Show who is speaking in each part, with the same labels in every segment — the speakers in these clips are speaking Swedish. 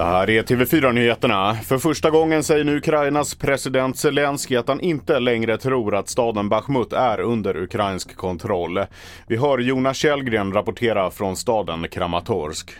Speaker 1: Det här är TV4-nyheterna. För första gången säger nu Ukrainas president Zelensky att han inte längre tror att staden Bachmut är under ukrainsk kontroll. Vi hör Jonas Källgren rapportera från staden Kramatorsk.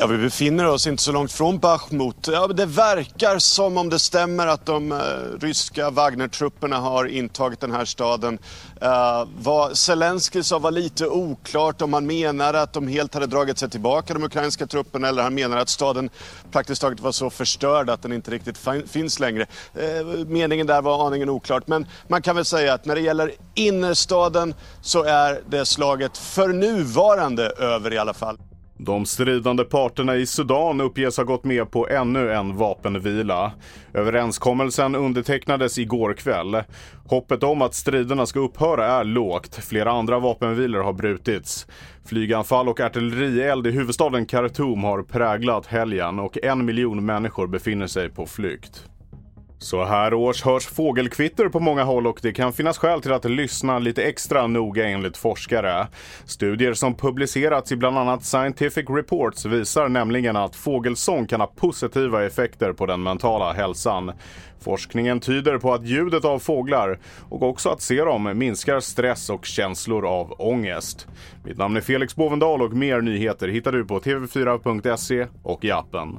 Speaker 2: Ja, vi befinner oss inte så långt från Bachmut. Ja, det verkar som om det stämmer att de uh, ryska Wagnertrupperna har intagit den här staden. Eh, uh, vad Zelensky sa var lite oklart om han menade att de helt hade dragit sig tillbaka, de ukrainska trupperna, eller han menade att staden praktiskt taget var så förstörd att den inte riktigt finns längre. Uh, meningen där var aningen oklart, men man kan väl säga att när det gäller innerstaden så är det slaget för nuvarande över i alla fall.
Speaker 1: De stridande parterna i Sudan uppges ha gått med på ännu en vapenvila. Överenskommelsen undertecknades igår kväll. Hoppet om att striderna ska upphöra är lågt. Flera andra vapenvilor har brutits. Flyganfall och artillerield i huvudstaden Khartoum har präglat helgen och en miljon människor befinner sig på flykt. Så här års hörs fågelkvitter på många håll och det kan finnas skäl till att lyssna lite extra noga enligt forskare. Studier som publicerats i bland annat Scientific Reports visar nämligen att fågelsång kan ha positiva effekter på den mentala hälsan. Forskningen tyder på att ljudet av fåglar och också att se dem minskar stress och känslor av ångest. Mitt namn är Felix Bovendal och mer nyheter hittar du på tv4.se och i appen.